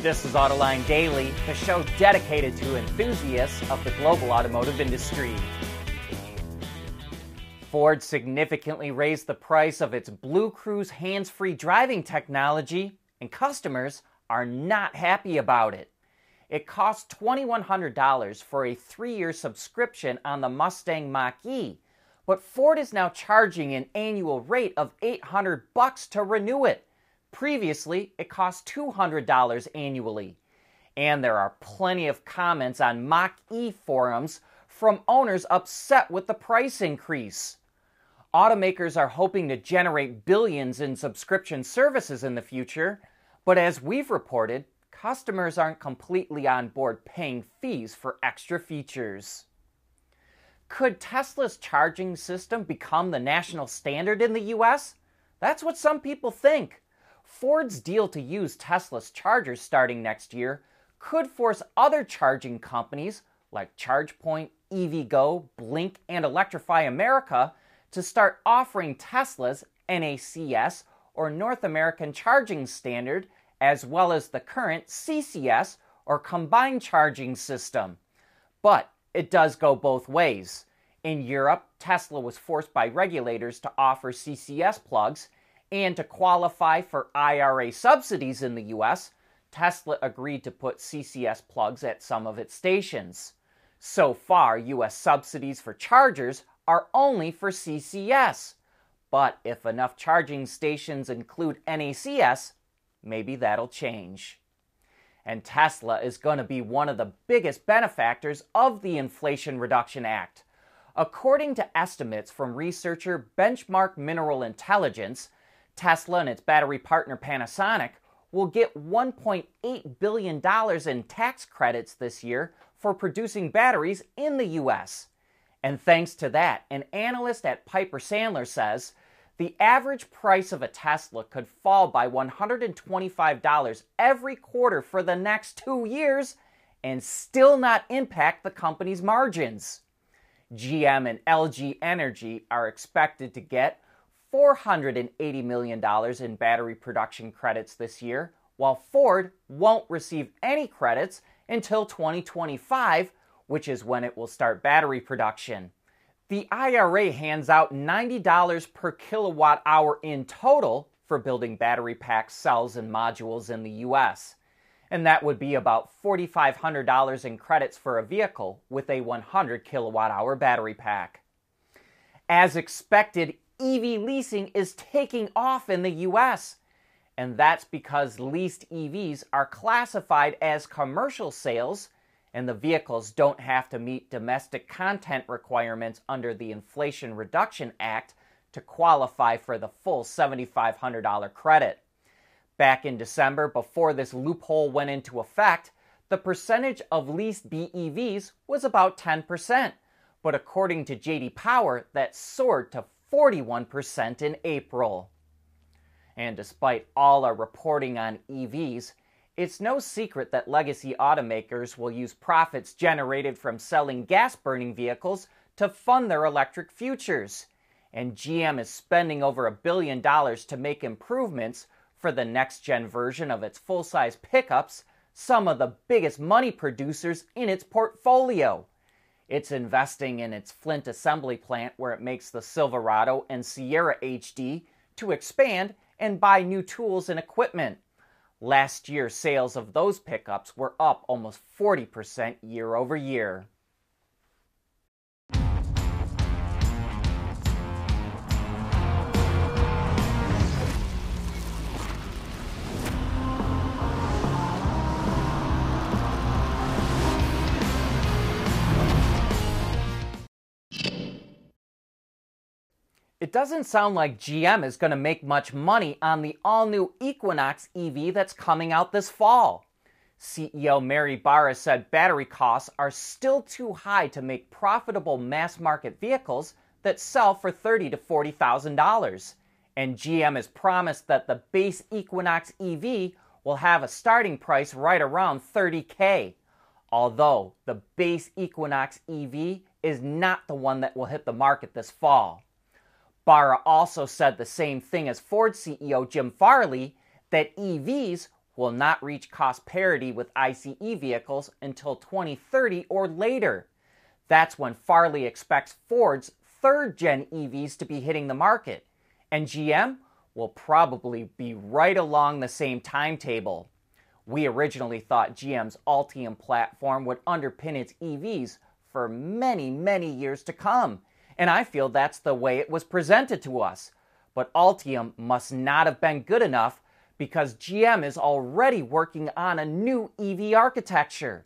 This is Autoline Daily, the show dedicated to enthusiasts of the global automotive industry. Ford significantly raised the price of its BlueCruise hands free driving technology, and customers are not happy about it. It costs $2,100 for a three year subscription on the Mustang Mach E, but Ford is now charging an annual rate of 800 bucks to renew it. Previously, it cost $200 annually. And there are plenty of comments on Mach E forums from owners upset with the price increase. Automakers are hoping to generate billions in subscription services in the future, but as we've reported, customers aren't completely on board paying fees for extra features. Could Tesla's charging system become the national standard in the US? That's what some people think. Ford's deal to use Tesla's chargers starting next year could force other charging companies like ChargePoint, EVgo, Blink, and Electrify America to start offering Tesla's NACS or North American Charging Standard as well as the current CCS or Combined Charging System. But it does go both ways. In Europe, Tesla was forced by regulators to offer CCS plugs and to qualify for IRA subsidies in the US, Tesla agreed to put CCS plugs at some of its stations. So far, US subsidies for chargers are only for CCS. But if enough charging stations include NACS, maybe that'll change. And Tesla is going to be one of the biggest benefactors of the Inflation Reduction Act. According to estimates from researcher Benchmark Mineral Intelligence, Tesla and its battery partner Panasonic will get $1.8 billion in tax credits this year for producing batteries in the US. And thanks to that, an analyst at Piper Sandler says the average price of a Tesla could fall by $125 every quarter for the next two years and still not impact the company's margins. GM and LG Energy are expected to get $480 million in battery production credits this year, while Ford won't receive any credits until 2025, which is when it will start battery production. The IRA hands out $90 per kilowatt hour in total for building battery pack cells and modules in the US. And that would be about $4,500 in credits for a vehicle with a 100 kilowatt hour battery pack. As expected, EV leasing is taking off in the US. And that's because leased EVs are classified as commercial sales, and the vehicles don't have to meet domestic content requirements under the Inflation Reduction Act to qualify for the full $7,500 credit. Back in December, before this loophole went into effect, the percentage of leased BEVs was about 10%. But according to JD Power, that soared to 41% in April. And despite all our reporting on EVs, it's no secret that legacy automakers will use profits generated from selling gas burning vehicles to fund their electric futures. And GM is spending over a billion dollars to make improvements for the next gen version of its full size pickups, some of the biggest money producers in its portfolio. It's investing in its Flint assembly plant where it makes the Silverado and Sierra HD to expand and buy new tools and equipment. Last year, sales of those pickups were up almost 40% year over year. It doesn't sound like GM is going to make much money on the all new Equinox EV that's coming out this fall. CEO Mary Barra said battery costs are still too high to make profitable mass market vehicles that sell for 30 to $40,000. And GM has promised that the base Equinox EV will have a starting price right around 30K. Although the base Equinox EV is not the one that will hit the market this fall. Barra also said the same thing as Ford CEO Jim Farley that EVs will not reach cost parity with ICE vehicles until 2030 or later. That's when Farley expects Ford's third gen EVs to be hitting the market, and GM will probably be right along the same timetable. We originally thought GM's Ultium platform would underpin its EVs for many, many years to come, and I feel that's the way it was presented to us. But Ultium must not have been good enough because GM is already working on a new EV architecture.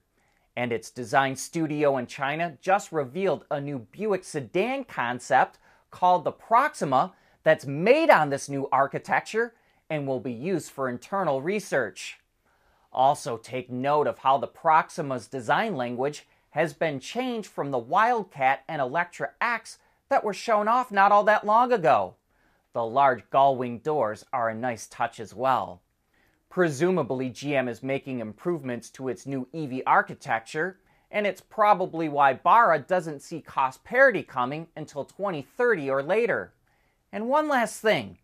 And its design studio in China just revealed a new Buick sedan concept called the Proxima that's made on this new architecture and will be used for internal research. Also, take note of how the Proxima's design language has been changed from the Wildcat and Electra X that were shown off not all that long ago. The large gull wing doors are a nice touch as well. Presumably, GM is making improvements to its new EV architecture, and it's probably why Barra doesn't see cost parity coming until 2030 or later. And one last thing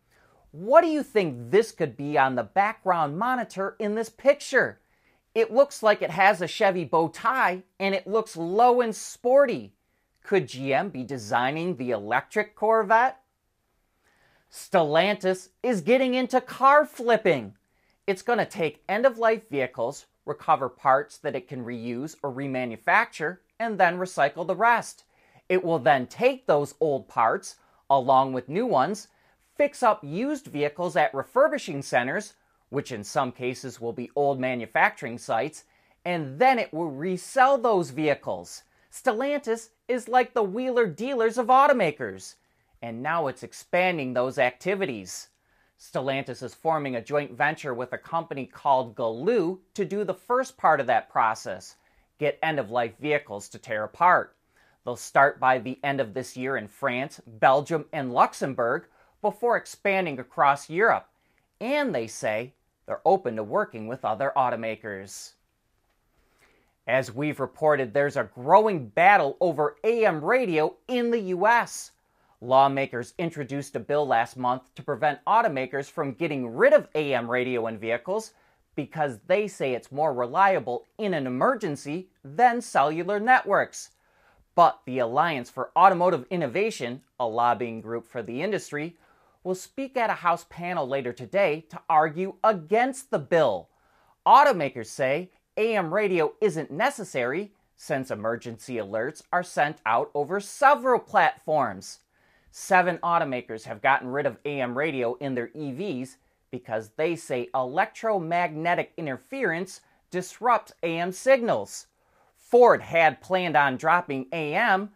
what do you think this could be on the background monitor in this picture? It looks like it has a Chevy bow tie and it looks low and sporty. Could GM be designing the electric Corvette? Stellantis is getting into car flipping. It's going to take end of life vehicles, recover parts that it can reuse or remanufacture, and then recycle the rest. It will then take those old parts, along with new ones, fix up used vehicles at refurbishing centers, which in some cases will be old manufacturing sites, and then it will resell those vehicles. Stellantis is like the wheeler dealers of automakers and now it's expanding those activities. Stellantis is forming a joint venture with a company called Galloo to do the first part of that process get end of life vehicles to tear apart. They'll start by the end of this year in France, Belgium, and Luxembourg before expanding across Europe. And they say they're open to working with other automakers. As we've reported, there's a growing battle over AM radio in the US. Lawmakers introduced a bill last month to prevent automakers from getting rid of AM radio in vehicles because they say it's more reliable in an emergency than cellular networks. But the Alliance for Automotive Innovation, a lobbying group for the industry, will speak at a House panel later today to argue against the bill. Automakers say AM radio isn't necessary since emergency alerts are sent out over several platforms. Seven automakers have gotten rid of AM radio in their EVs because they say electromagnetic interference disrupts AM signals. Ford had planned on dropping AM,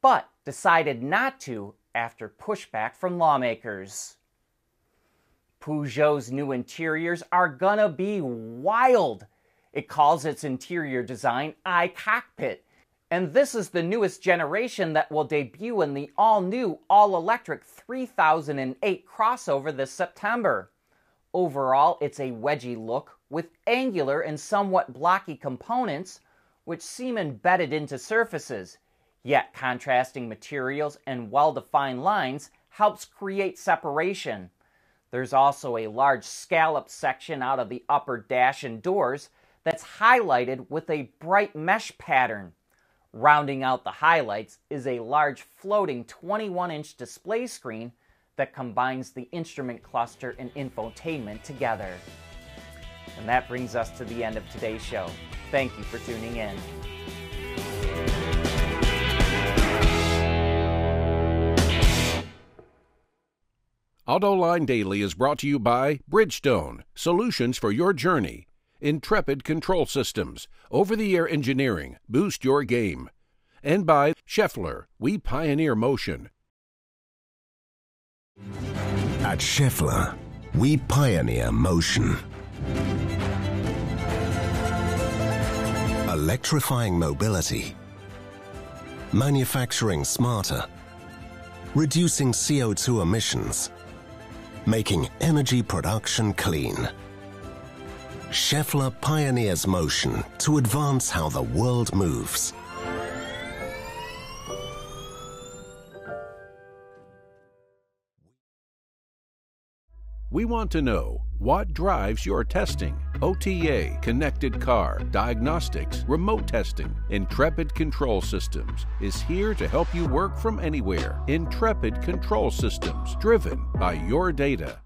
but decided not to after pushback from lawmakers. Peugeot's new interiors are gonna be wild. It calls its interior design iCockpit and this is the newest generation that will debut in the all new, all electric 3008 crossover this September. Overall, it's a wedgy look with angular and somewhat blocky components which seem embedded into surfaces. Yet, contrasting materials and well defined lines helps create separation. There's also a large scallop section out of the upper dash and doors that's highlighted with a bright mesh pattern. Rounding out the highlights is a large floating 21 inch display screen that combines the instrument cluster and infotainment together. And that brings us to the end of today's show. Thank you for tuning in. AutoLine Daily is brought to you by Bridgestone, solutions for your journey. Intrepid Control Systems, over the air engineering, boost your game. And by Schaeffler, we pioneer motion. At Schaeffler, we pioneer motion. Electrifying mobility, manufacturing smarter, reducing CO2 emissions, making energy production clean. Schaeffler pioneers motion to advance how the world moves. We want to know what drives your testing. OTA, connected car, diagnostics, remote testing. Intrepid Control Systems is here to help you work from anywhere. Intrepid Control Systems, driven by your data.